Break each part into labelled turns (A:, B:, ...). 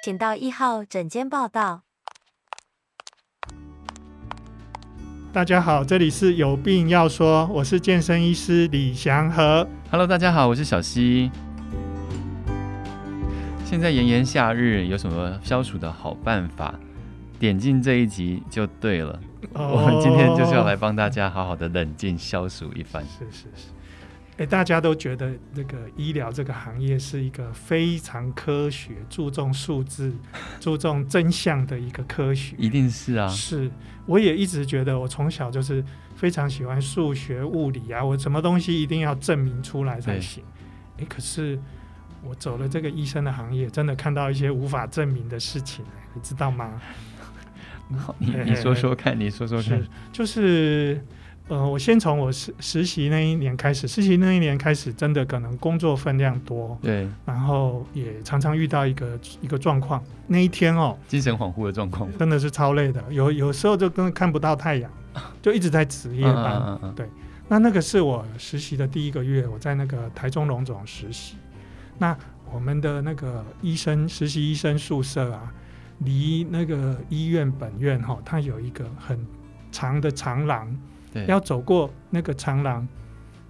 A: 请到一号诊间报到。
B: 大家好，这里是有病要说，我是健身医师李祥和。
C: Hello，大家好，我是小溪。现在炎炎夏日，有什么消暑的好办法？点进这一集就对了。Oh, 我们今天就是要来帮大家好好的冷静消暑一番。
B: 是是是。哎，大家都觉得这个医疗这个行业是一个非常科学、注重数字、注重真相的一个科学，
C: 一定是啊。
B: 是，我也一直觉得，我从小就是非常喜欢数学、物理啊，我什么东西一定要证明出来才行。诶，可是我走了这个医生的行业，真的看到一些无法证明的事情，你知道吗？
C: 你你说说看，你说说看，
B: 就是。呃，我先从我实实习那一年开始，实习那一年开始，真的可能工作分量多，
C: 对，
B: 然后也常常遇到一个一个状况。那一天哦，
C: 精神恍惚的状况，
B: 真的是超累的，有有时候就根本看不到太阳，就一直在值夜班。对，那那个是我实习的第一个月，我在那个台中龙总实习。那我们的那个医生实习医生宿舍啊，离那个医院本院哈、哦，它有一个很长的长廊。要走过那个长廊，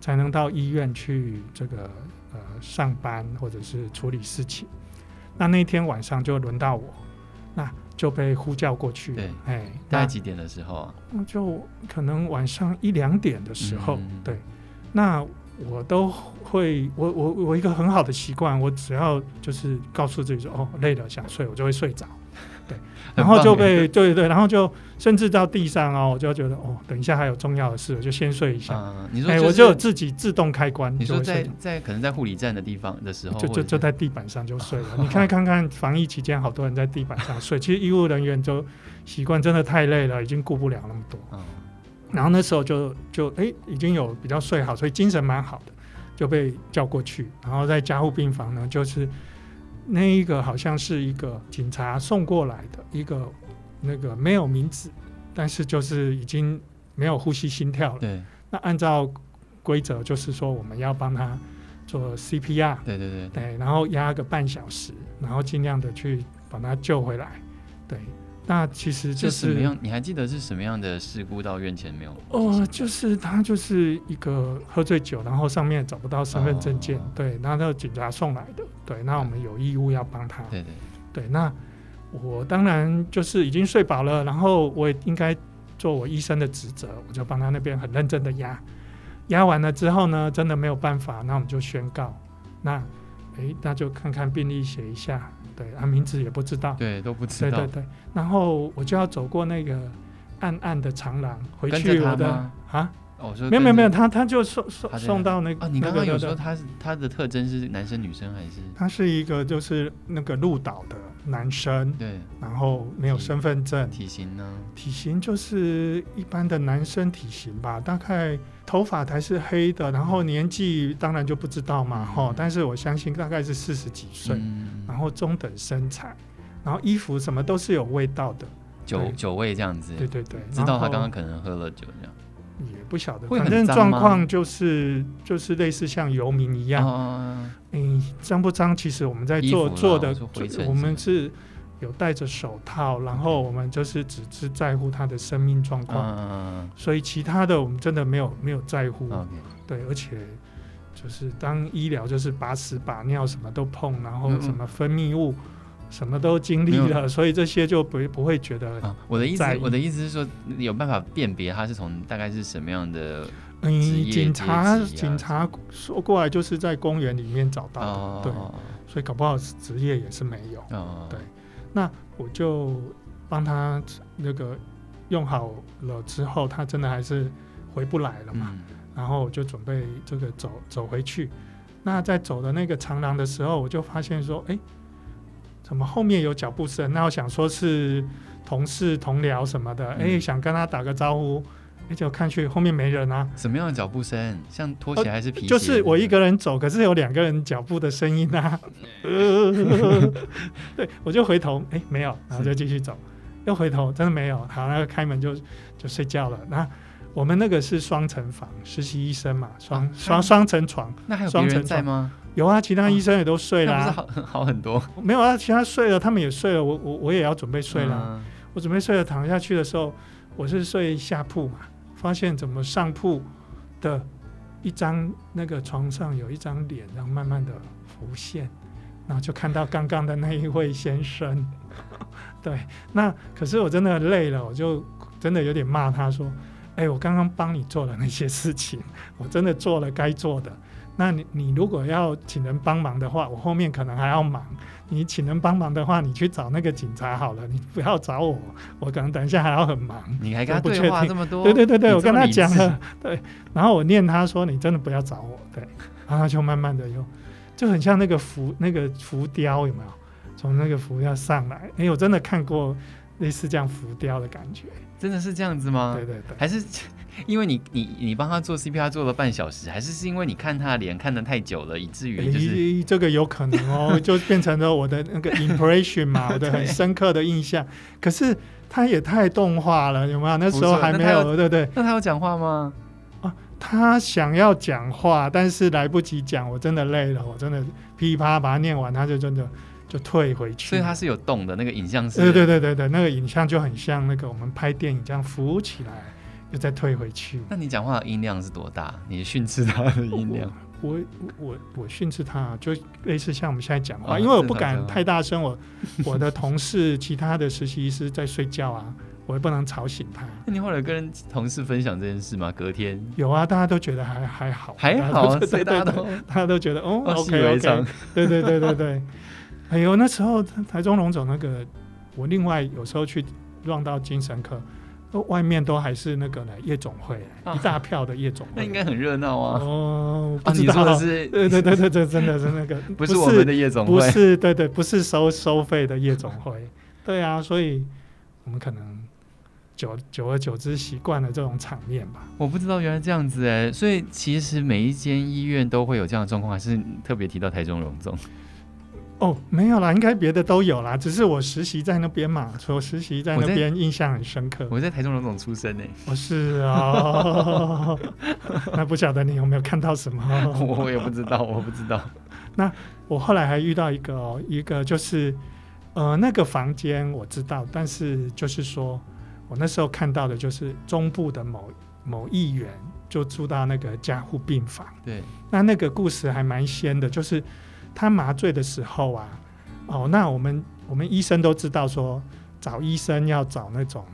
B: 才能到医院去这个呃上班或者是处理事情。那那天晚上就轮到我，那就被呼叫过去。
C: 对，哎，大概几点的时候啊？
B: 就可能晚上一两点的时候。
C: 嗯、
B: 对，那我都会，我我我一个很好的习惯，我只要就是告诉自己说，哦，累了想睡，我就会睡着。对，然后就被对对，然后就甚至到地上哦，我就觉得哦，等一下还有重要的事，我就先睡一下。
C: 嗯、你说、就是，
B: 哎，我就有自己自动开关。
C: 你说在在可能在护理站的地方的时候，
B: 就就就在地板上就睡了。哦、你看看看，防疫期间好多人在地板上睡，其实医务人员就习惯，真的太累了，已经顾不了那么多。嗯、然后那时候就就哎，已经有比较睡好，所以精神蛮好的，就被叫过去，然后在加护病房呢，就是。那一个好像是一个警察送过来的一个那个没有名字，但是就是已经没有呼吸心跳了。
C: 对。
B: 那按照规则就是说我们要帮他做 CPR。
C: 对对对。
B: 对，然后压个半小时，然后尽量的去把他救回来。对。那其实就是，
C: 是什么样？你还记得是什么样的事故到院前没有？
B: 哦，就是他就是一个喝醉酒，然后上面找不到身份证件，哦、对，然后那个警察送来的，对，那我们有义务要帮他。
C: 对对
B: 对，那我当然就是已经睡饱了，然后我也应该做我医生的职责，我就帮他那边很认真的压，压完了之后呢，真的没有办法，那我们就宣告，那诶，那就看看病历写一下。对，他名字也不知道，
C: 对，都不知道。
B: 对对对，然后我就要走过那个暗暗的长廊回去我的啊。
C: 哦，
B: 没有没有没有，他他就送送送到那
C: 你刚刚有说他是他的特征是男生女生还是？
B: 他是一个就是那个鹿岛的男生，
C: 对，
B: 然后没有身份证。
C: 体型呢？
B: 体型就是一般的男生体型吧，大概头发还是黑的，然后年纪当然就不知道嘛，哈、嗯。但是我相信大概是四十几岁，嗯、然后中等身材，然后衣服什么都是有味道的，
C: 酒酒味这样子。
B: 对对对，
C: 知道他刚刚可能喝了酒这样。
B: 也不晓得，反正状况就是就是类似像游民一样。嗯，脏不脏？其实我们在做做的，我们是有戴着手套，然后我们就是只是在乎他的生命状况。所以其他的我们真的没有没有在乎。对，而且就是当医疗就是把屎把尿什么都碰，然后什么分泌物。什么都经历了，所以这些就不不会觉得、啊。
C: 我的意思，我的意思是说，有办法辨别他是从大概是什么样的？
B: 嗯，警察警察说过来就是在公园里面找到的，哦、对，所以搞不好职业也是没有。哦、对，那我就帮他那个用好了之后，他真的还是回不来了嘛，嗯、然后我就准备这个走走回去。那在走的那个长廊的时候，我就发现说，哎。怎么后面有脚步声？那我想说是同事同僚什么的，哎、嗯欸，想跟他打个招呼，哎、欸，就看去后面没人啊。
C: 什么样的脚步声？像拖鞋还是皮鞋？
B: 就是我一个人走，可是有两个人脚步的声音啊。对，我就回头，哎、欸，没有，然后就继续走，又回头，真的没有。好，那个开门就就睡觉了。那我们那个是双层房，实习医生嘛，双双双层床。
C: 那还有别人在吗？
B: 有啊，其他医生也都睡了、啊，
C: 啊、好好很多。
B: 没有啊，其他睡了，他们也睡了，我我我也要准备睡了、我准备睡了，躺下去的时候，我是睡下铺嘛，发现怎么上铺的一张那个床上有一张脸，然后慢慢的浮现，然后就看到刚刚的那一位先生。对，那可是我真的累了，我就真的有点骂他说：“哎、欸，我刚刚帮你做了那些事情，我真的做了该做的。”那你你如果要请人帮忙的话，我后面可能还要忙。你请人帮忙的话，你去找那个警察好了，你不要找我，我可能等一下还要很忙。
C: 你还跟他对话这么多？
B: 对对对对，我跟他讲了，对。然后我念他说：“你真的不要找我。”对，然后他就慢慢的又就很像那个浮那个浮雕有没有？从那个浮雕上来，哎、欸，我真的看过类似这样浮雕的感觉。
C: 真的是这样子吗？
B: 对对对，
C: 还是。因为你你你帮他做 CPR 做了半小时，还是是因为你看他的脸看得太久了，以至于就是、欸、
B: 这个有可能哦，就变成了我的那个 impression 嘛，我的 很深刻的印象。可是他也太动画了，有没有？那时候还没有，对不对？
C: 那他有讲话吗？
B: 啊，他想要讲话，但是来不及讲，我真的累了，我真的噼啪啪把它念完，他就真的就退回去。
C: 所以他是有动的，那个影像是？
B: 对对对对对，那个影像就很像那个我们拍电影这样浮起来。又再退回去。
C: 那你讲话的音量是多大？你训斥他的音量？
B: 我我我训斥他，就类似像我们现在讲话，哦、因为我不敢太大声。我我的同事、其他的实习医师在睡觉啊，我也不能吵醒他。
C: 那你后来跟同事分享这件事吗？隔天有
B: 啊，大家都觉得还还好，
C: 还好，所以大家都
B: 大家都觉得哦，OK OK，对对对对对。哎呦，那时候台中龙总那个，我另外有时候去 run 到精神科。外面都还是那个呢，夜总会，啊、一大票的夜总会，
C: 那应该很热闹啊。
B: 哦，
C: 不知道、啊、你说的是，
B: 对对对对对，真的是那个，
C: 不是我们的夜总会，
B: 不是，对对，不是收收费的夜总会。对啊，所以我们可能久久而久之习惯了这种场面吧。
C: 我不知道原来这样子哎，所以其实每一间医院都会有这样的状况，还是特别提到台中荣总？
B: 哦，没有啦，应该别的都有啦，只是我实习在那边嘛，所以我实习在那边印象很深刻。
C: 我在台中荣总出生呢。
B: 我是啊，那不晓得你有没有看到什么？
C: 我也不知道，我不知道。
B: 那我后来还遇到一个哦，一个就是呃，那个房间我知道，但是就是说我那时候看到的就是中部的某某议员就住到那个加护病房。
C: 对，
B: 那那个故事还蛮鲜的，就是。他麻醉的时候啊，哦，那我们我们医生都知道说，找医生要找那种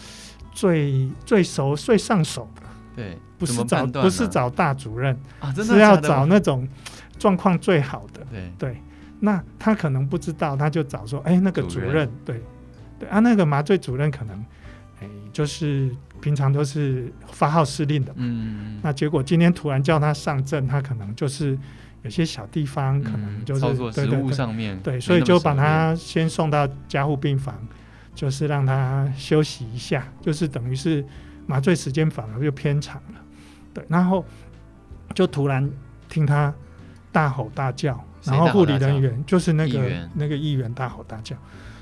B: 最最熟、最上手的，
C: 对，
B: 不是找不是找大主任
C: 啊，真
B: 的是要找那种 状况最好的，
C: 对。
B: 对。那他可能不知道，他就找说，哎，那个主任，对对啊，那个麻醉主任可能，哎，就是平常都是发号施令的嘛，嗯，那结果今天突然叫他上阵，他可能就是。有些小地方可能就是、嗯、操
C: 作失误上面，
B: 对，所以就把他先送到加护病房，就是让他休息一下，就是等于是麻醉时间反而又偏长了，对，然后就突然听他大吼大叫，然后护理人员就是那个那个议员大吼大叫，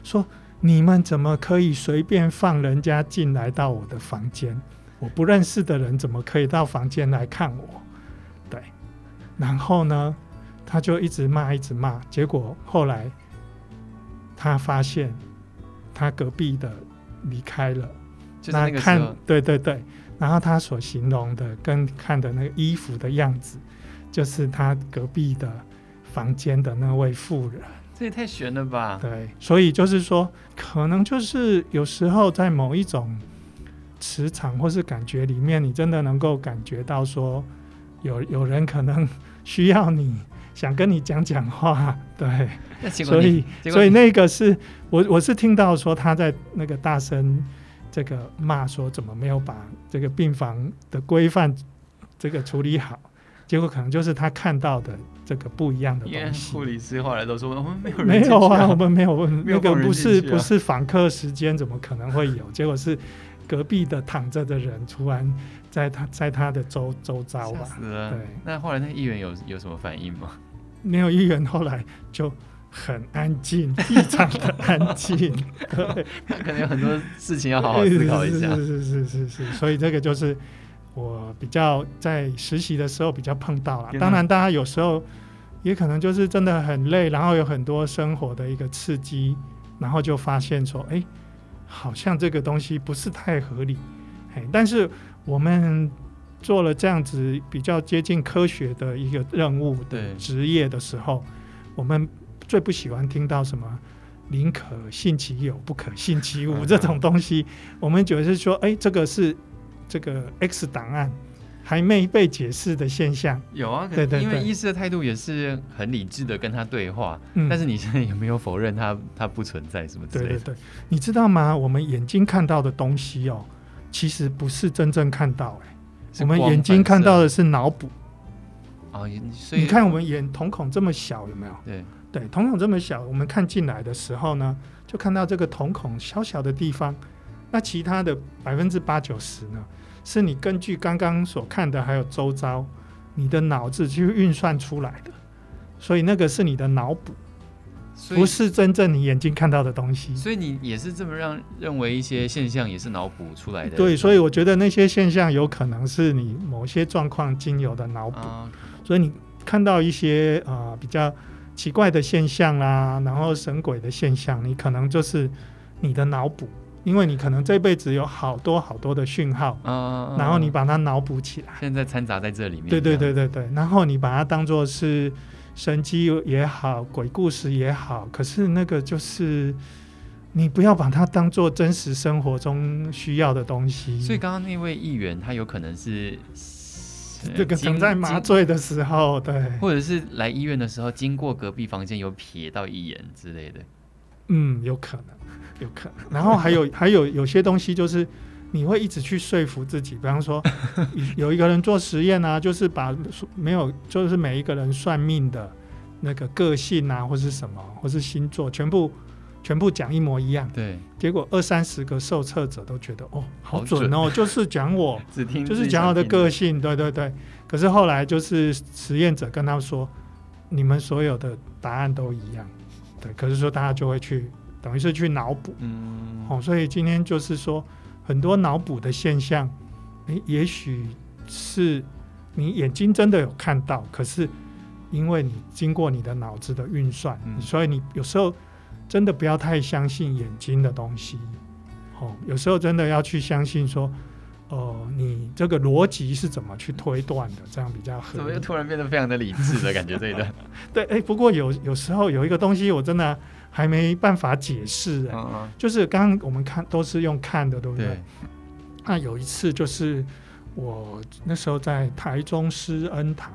B: 说你们怎么可以随便放人家进来到我的房间？我不认识的人怎么可以到房间来看我？然后呢，他就一直骂，一直骂。结果后来他发现他隔壁的离开了，
C: 就是那个
B: 那看，对对对。然后他所形容的跟看的那个衣服的样子，就是他隔壁的房间的那位妇人。
C: 这也太悬了吧？
B: 对，所以就是说，可能就是有时候在某一种磁场或是感觉里面，你真的能够感觉到说。有有人可能需要你，想跟你讲讲话，对，所以所以那个是我我是听到说他在那个大声这个骂说怎么没有把这个病房的规范这个处理好，结果可能就是他看到的这个不一样的东西。
C: 护理师后来都说我们没有
B: 人没有啊，我们没有问那个不是不是访客时间，怎么可能会有？结果是隔壁的躺着的人突然。在他在他的周周遭吧，对。
C: 那后来那议员有有什么反应吗？
B: 没有，议员后来就很安静，异常的安静。对，
C: 他可能有很多事情要好好思考一下。
B: 是是是是是，所以这个就是我比较在实习的时候比较碰到了。当然，大家有时候也可能就是真的很累，然后有很多生活的一个刺激，然后就发现说，哎，好像这个东西不是太合理。哎，但是我们做了这样子比较接近科学的一个任务的职业的时候，我们最不喜欢听到什么“宁可信其有，不可信其无”这种东西。我们觉得是说，哎，这个是这个 X 档案还没被解释的现象。
C: 有啊，对对，因为医师的态度也是很理智的跟他对话。嗯，但是你现在有没有否认他他不存在什么之类的？对对对，
B: 你知道吗？我们眼睛看到的东西哦。其实不是真正看到，哎，我们眼睛看到的是脑补。
C: 哦，
B: 你看我们眼瞳孔这么小，有没有？
C: 对
B: 对，瞳孔这么小，我们看进来的时候呢，就看到这个瞳孔小小的地方。那其他的百分之八九十呢，是你根据刚刚所看的，还有周遭，你的脑子去运算出来的。所以那个是你的脑补。不是真正你眼睛看到的东西，
C: 所以你也是这么让认为一些现象也是脑补出来的。
B: 对，所以我觉得那些现象有可能是你某些状况经由的脑补。啊、所以你看到一些啊、呃、比较奇怪的现象啦，然后神鬼的现象，你可能就是你的脑补，因为你可能这辈子有好多好多的讯号，啊、然后你把它脑补起来，
C: 现在掺杂在这里面。
B: 对对对对对，然后你把它当做是。神机也好，鬼故事也好，可是那个就是你不要把它当做真实生活中需要的东西。
C: 所以刚刚那位议员，他有可能是
B: 这个正在麻醉的时候，对，
C: 或者是来医院的时候经过隔壁房间有瞥到一眼之类的。
B: 嗯，有可能，有可能。然后还有 还有有些东西就是。你会一直去说服自己，比方说，有一个人做实验啊，就是把没有，就是每一个人算命的那个个性啊，或是什么，或是星座，全部全部讲一模一样。
C: 对。
B: 结果二三十个受测者都觉得哦，好准哦，
C: 准
B: 就是讲我，
C: 只听
B: 就是讲我的个性，对对对。可是后来就是实验者跟他说，你们所有的答案都一样，对。可是说大家就会去，等于是去脑补。嗯。哦，所以今天就是说。很多脑补的现象，诶，也许是你眼睛真的有看到，可是因为你经过你的脑子的运算，嗯、所以你有时候真的不要太相信眼睛的东西。哦，有时候真的要去相信说，哦、呃，你这个逻辑是怎么去推断的，这样比较合理。
C: 怎么又突然变得非常的理智的感觉？这一段。
B: 对，哎，不过有有时候有一个东西，我真的。还没办法解释哎、欸，嗯嗯，就是刚刚我们看都是用看的，对不对？对。那有一次就是我那时候在台中施恩堂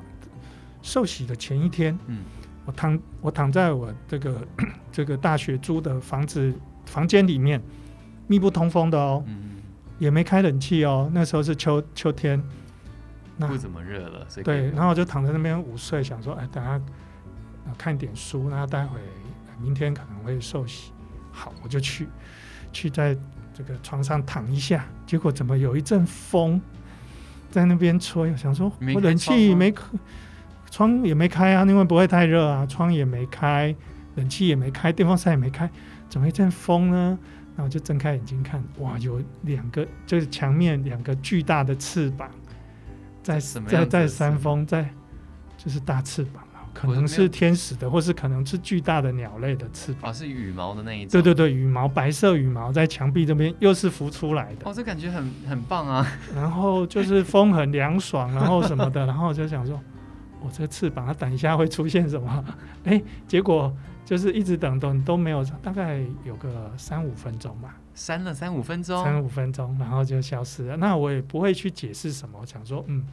B: 受洗的前一天，嗯，我躺我躺在我这个 这个大学租的房子房间里面，密不通风的哦，嗯，也没开冷气哦，那时候是秋秋天，那
C: 不怎么热了，
B: 对，然后我就躺在那边午睡，想说，哎，等下看点书，然后待会。明天可能会受洗，好，我就去，去在这个床上躺一下，结果怎么有一阵风在那边吹？我想说，我冷气没开，窗也没开啊，因为不会太热啊，窗也没开，冷气也没开，电风扇也没开，怎么一阵风呢？然后就睁开眼睛看，哇，有两个，就是墙面两个巨大的翅膀，在在在山峰，在就是大翅膀。可能是天使的，或是可能是巨大的鸟类的翅膀。
C: 哦，是羽毛的那一种。
B: 对对对，羽毛，白色羽毛在墙壁这边又是浮出来的。
C: 哦，这感觉很很棒啊。
B: 然后就是风很凉爽，然后什么的，然后就想说，我、哦、这个翅膀它等一下会出现什么？哎，结果就是一直等等都没有，大概有个三五分钟吧。
C: 删了三五分钟。
B: 三五分钟，然后就消失了。那我也不会去解释什么，我想说，嗯。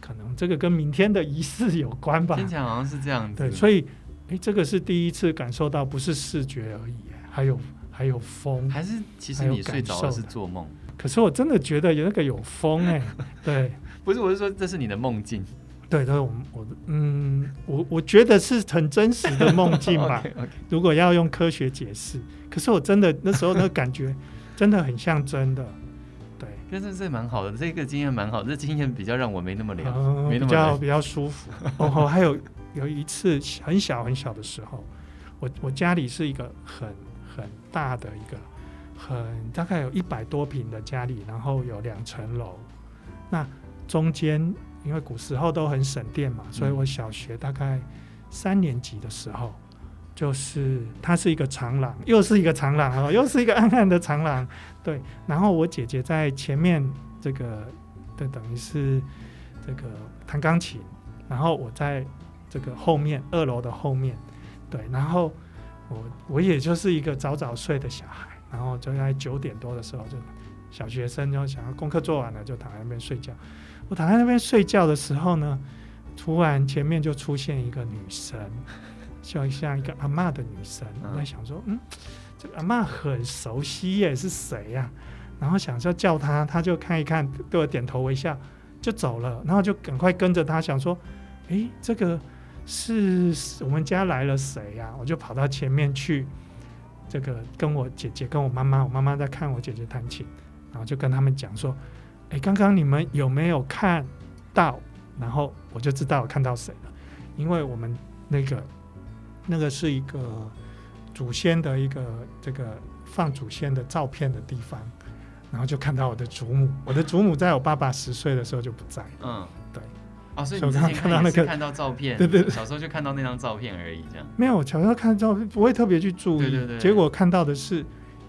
B: 可能这个跟明天的仪式有关吧，
C: 听起来好像是这样子。
B: 对，所以，哎，这个是第一次感受到，不是视觉而已，还有还有风，
C: 还是其实你睡着了是做梦？
B: 可是我真的觉得有那个有风哎，对，
C: 不是，我是说这是你的梦境。
B: 对，对，我我嗯，我我觉得是很真实的梦境吧。
C: okay, okay.
B: 如果要用科学解释，可是我真的那时候那个感觉 真的很像真的对。
C: 但是这蛮好的，这个经验蛮好的，这经验比较让我没那么凉，
B: 嗯、
C: 没那么
B: 比较比较舒服。哦，还有有一次很小很小的时候，我我家里是一个很很大的一个很大概有一百多平的家里，然后有两层楼。那中间因为古时候都很省电嘛，所以我小学大概三年级的时候，就是它是一个长廊，又是一个长廊哦，又是一个暗暗的长廊。对，然后我姐姐在前面这个，对，等于是这个弹钢琴，然后我在这个后面二楼的后面，对，然后我我也就是一个早早睡的小孩，然后就在九点多的时候就。小学生就想要功课做完了，就躺在那边睡觉。我躺在那边睡觉的时候呢，突然前面就出现一个女生，就像一个阿妈的女生。我在想说，嗯，这个阿妈很熟悉耶，是谁呀？然后想说叫她，她就看一看，对我点头微笑，就走了。然后就赶快跟着她，想说，诶，这个是我们家来了谁呀？我就跑到前面去，这个跟我姐姐跟我妈妈，我妈妈在看我姐姐弹琴。然后就跟他们讲说：“哎，刚刚你们有没有看到？”然后我就知道我看到谁了，因为我们那个那个是一个祖先的一个这个放祖先的照片的地方，然后就看到我的祖母。我的祖母在我爸爸十岁的时候就不在。嗯，对。
C: 哦，所以你之前看到那个看到照片，对对，小时候就看到那张照片而已，这样。
B: 没有，小时候看照片不会特别去注意，
C: 对对对。
B: 结果看到的是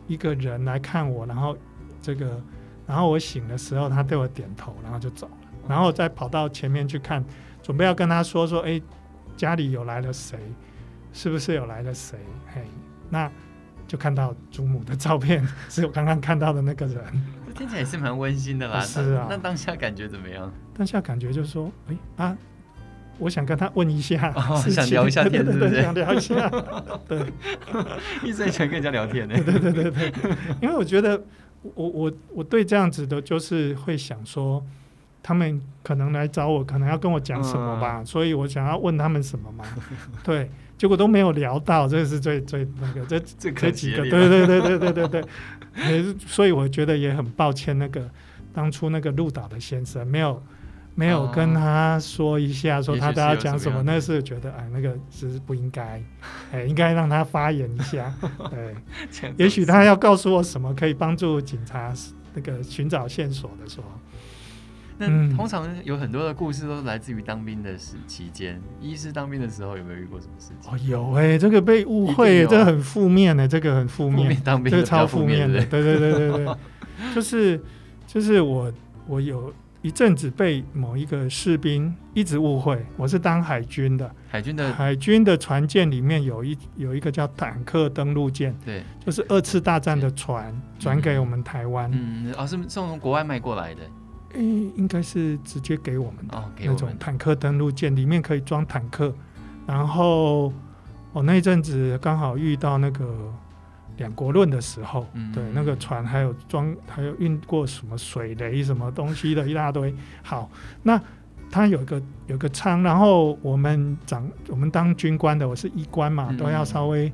B: 一个人来看我，然后。这个，然后我醒的时候，他对我点头，然后就走了，然后再跑到前面去看，准备要跟他说说，哎，家里有来了谁？是不是有来了谁？嘿，那就看到祖母的照片，是我刚刚看到的那个人。
C: 这听起来也是蛮温馨的啦。
B: 是啊。
C: 那当下感觉怎么样？
B: 当下感觉就是说，哎啊，我想跟他问一下，
C: 哦、想聊一下天，对对对，
B: 想聊一下，对，
C: 一直想跟人家聊天呢。
B: 对对对对，因为我觉得。我我我对这样子的，就是会想说，他们可能来找我，可能要跟我讲什么吧，嗯、所以我想要问他们什么嘛。对，结果都没有聊到，这是最最那个这这这几个，对对对 对对对对，所以我觉得也很抱歉，那个当初那个鹿岛的先生没有。没有跟他说一下，说他都要讲什么，那是觉得哎，那个是不应该，哎，应该让他发言一下。对，也许他要告诉我什么可以帮助警察那个寻找线索的时候。
C: 那通常有很多的故事都是来自于当兵的时期间。一是当兵的时候有没有遇过什么事情？
B: 哦，有哎，这个被误会，这个很负面的，这个很负面，
C: 当兵
B: 这个超负面的。对对对对对，就是就是我我有。一阵子被某一个士兵一直误会，我是当海军的。
C: 海军的
B: 海军的船舰里面有一有一个叫坦克登陆舰，
C: 对，
B: 就是二次大战的船转给我们台湾。
C: 嗯，哦，是是从国外卖过来的。
B: 诶、欸，应该是直接给我们的、哦、那种坦克登陆舰，里面可以装坦克。然后我、哦、那阵子刚好遇到那个。两国论的时候，嗯、对那个船还有装，还有运过什么水雷什么东西的一大堆。好，那他有一个有一个舱，然后我们长我们当军官的，我是医官嘛，都要稍微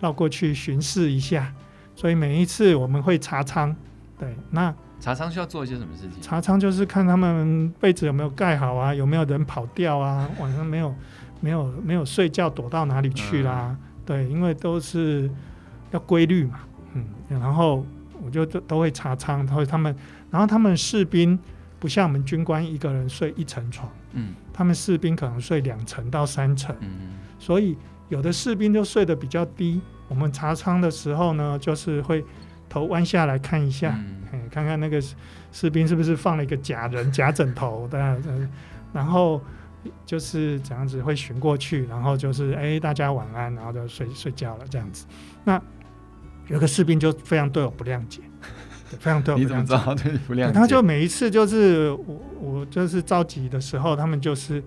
B: 绕过去巡视一下。嗯、所以每一次我们会查舱，对，那
C: 查仓需要做一些什么事情？
B: 查仓就是看他们被子有没有盖好啊，有没有人跑掉啊，晚上没有没有没有睡觉躲到哪里去啦？嗯、对，因为都是。要规律嘛，嗯，然后我就都都会查仓，然后他们，然后他们士兵不像我们军官一个人睡一层床，嗯，他们士兵可能睡两层到三层，嗯，所以有的士兵就睡得比较低。我们查仓的时候呢，就是会头弯下来看一下，嗯，看看那个士兵是不是放了一个假人 假枕头的，然后就是这样子会巡过去，然后就是哎大家晚安，然后就睡睡觉了这样子，那。有个士兵就非常对我不谅解，非常对我不谅解。你怎么知道他对你不谅解？他就每一次就是我我就是着急的时候，他们就是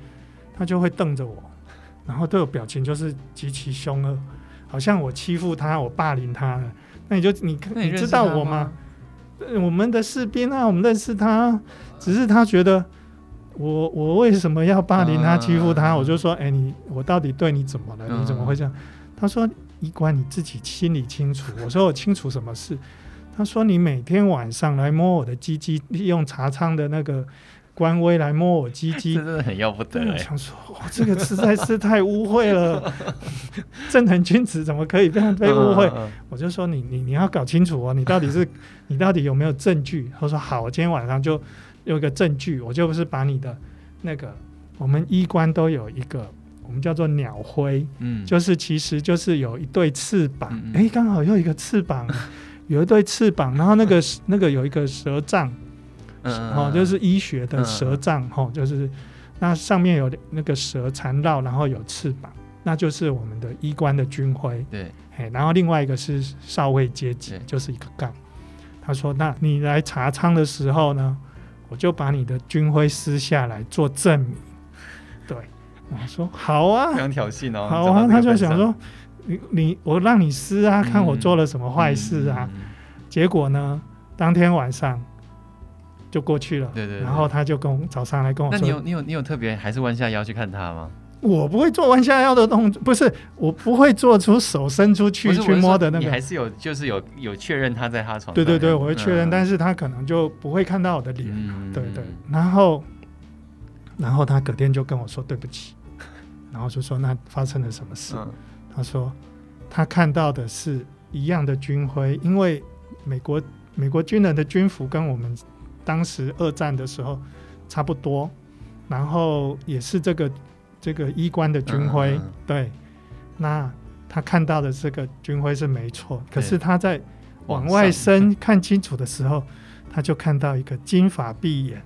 B: 他就会瞪着我，然后对我表情就是极其凶恶，好像我欺负他，我霸凌他了。那你就你你知道我吗？我们的士兵啊，我们认识他，只是他觉得我我为什么要霸凌他、欺负他？我就说，哎，你我到底对你怎么了？你怎么会这样？他说。医官你自己心里清楚。我说我清楚什么事？他说你每天晚上来摸我的鸡鸡，利用茶仓的那个官威来摸我鸡鸡，
C: 真的很要不得、欸。我
B: 想说，哇，这个实在是太污秽了。正人君子怎么可以这样被污秽？我就说你你你要搞清楚哦，你到底是 你到底有没有证据？他说好，我今天晚上就有一个证据，我就不是把你的那个我们医官都有一个。我们叫做鸟灰，
C: 嗯，
B: 就是其实就是有一对翅膀，哎、刚好又一个翅膀，有一对翅膀，然后那个那个有一个舌杖，
C: 嗯，
B: 哦，就是医学的舌杖，哦，就是那上面有那个蛇缠绕，然后有翅膀，那就是我们的衣冠的军徽，
C: 对，
B: 哎，然后另外一个是少尉阶级，就是一个杠。他说：“那你来查仓的时候呢，我就把你的军徽撕下来做证明。”对。我说好啊，
C: 非常挑衅哦。
B: 好啊，他就想说，你你我让你撕啊，看我做了什么坏事啊。
C: 嗯嗯嗯、
B: 结果呢，当天晚上就过去了。
C: 对对，对。
B: 然后他就跟早上来跟我说：“
C: 那你有你有你有特别还是弯下腰去看他吗？”
B: 我不会做弯下腰的动作，不是，我不会做出手伸出去去摸的那个。
C: 你还是有就是有有确认他在他床上。
B: 对对对，我会确认，
C: 嗯、
B: 但是他可能就不会看到我的脸。
C: 嗯、
B: 对对。然后，然后他隔天就跟我说：“对不起。”然后就说，那发生了什么事？嗯、他说他看到的是一样的军徽，因为美国美国军人的军服跟我们当时二战的时候差不多，然后也是这个这个衣冠的军徽。对，那他看到的这个军徽是没错，可是他在往外伸看清楚的时候，他就看到一个金发碧眼、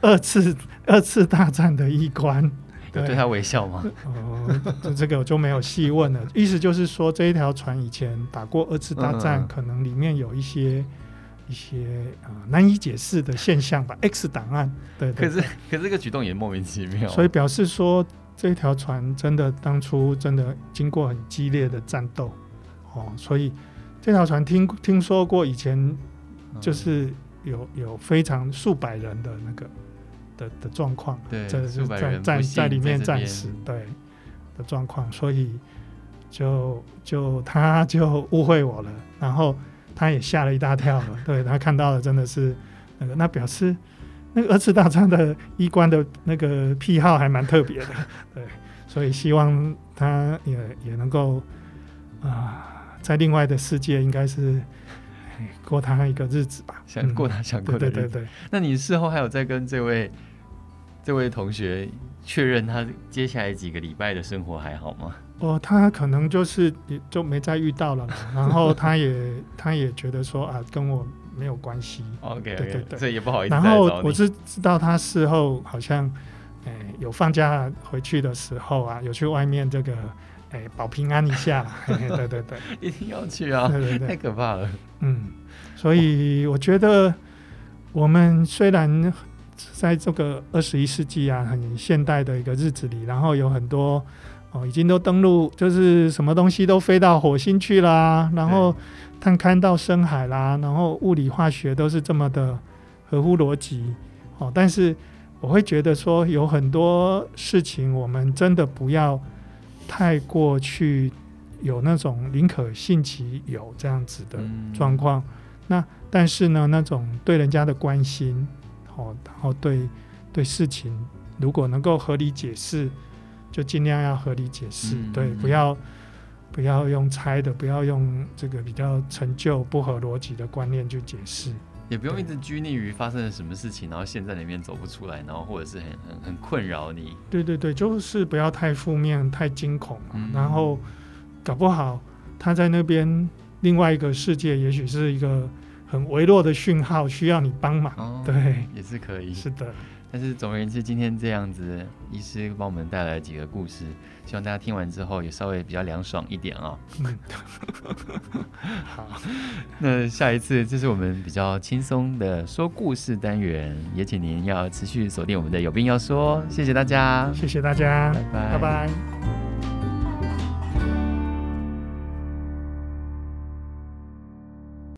B: 二次二次大战的医官。
C: 有对他微笑吗？
B: 哦，这这个我就没有细问了。意思就是说，这一条船以前打过二次大战，嗯、可能里面有一些一些呃难以解释的现象吧。X 档案，对，对，对。
C: 可是，可是这个举动也莫名其妙。
B: 所以表示说，这条船真的当初真的经过很激烈的战斗哦。所以这条船听听说过以前就是有有非常数百人的那个。的的状况，
C: 对，
B: 这是在在在里面暂时，对的状况，所以就就他就误会我了，然后他也吓了一大跳了，对，他看到了真的是那个，那表示那个二次大战的医官的那个癖好还蛮特别的，对，所以希望他也也能够啊、呃，在另外的世界应该是。过他一个日子吧，
C: 想过他想过的日子。
B: 对对对，
C: 那你事后还有再跟这位这位同学确认他接下来几个礼拜的生活还好吗？
B: 哦，他可能就是也就没再遇到了，然后他也他也觉得说啊，跟我没有关系。
C: OK，, okay
B: 对对对，
C: 这也不好意思。
B: 然后我是知道他事后好像，哎，有放假回去的时候啊，有去外面这个。哎，保平安一下，对对对，
C: 一定要去啊！
B: 对对对，
C: 太可怕了。
B: 嗯，所以我觉得我们虽然在这个二十一世纪啊，很现代的一个日子里，然后有很多哦，已经都登陆，就是什么东西都飞到火星去啦，然后探勘到深海啦，然后物理化学都是这么的合乎逻辑哦。但是我会觉得说，有很多事情我们真的不要。太过去有那种宁可信其有这样子的状况，嗯、那但是呢，那种对人家的关心，哦，然后对对事情，如果能够合理解释，就尽量要合理解释，嗯、对，不要不要用猜的，不要用这个比较陈旧不合逻辑的观念去解释。
C: 也不用一直拘泥于发生了什么事情，然后陷在里面走不出来，然后或者是很很很困扰你。
B: 对对对，就是不要太负面、太惊恐嘛。嗯、然后搞不好他在那边另外一个世界，也许是一个很微弱的讯号，需要你帮忙。哦、对，
C: 也是可以。
B: 是的。
C: 但是总而言之，今天这样子，医师帮我们带来几个故事，希望大家听完之后也稍微比较凉爽一点啊、好。那下一次，这是我们比较轻松的说故事单元，也请您要持续锁定我们的有病要说。谢谢大家，
B: 谢谢大家，
C: 拜拜，
B: 拜拜。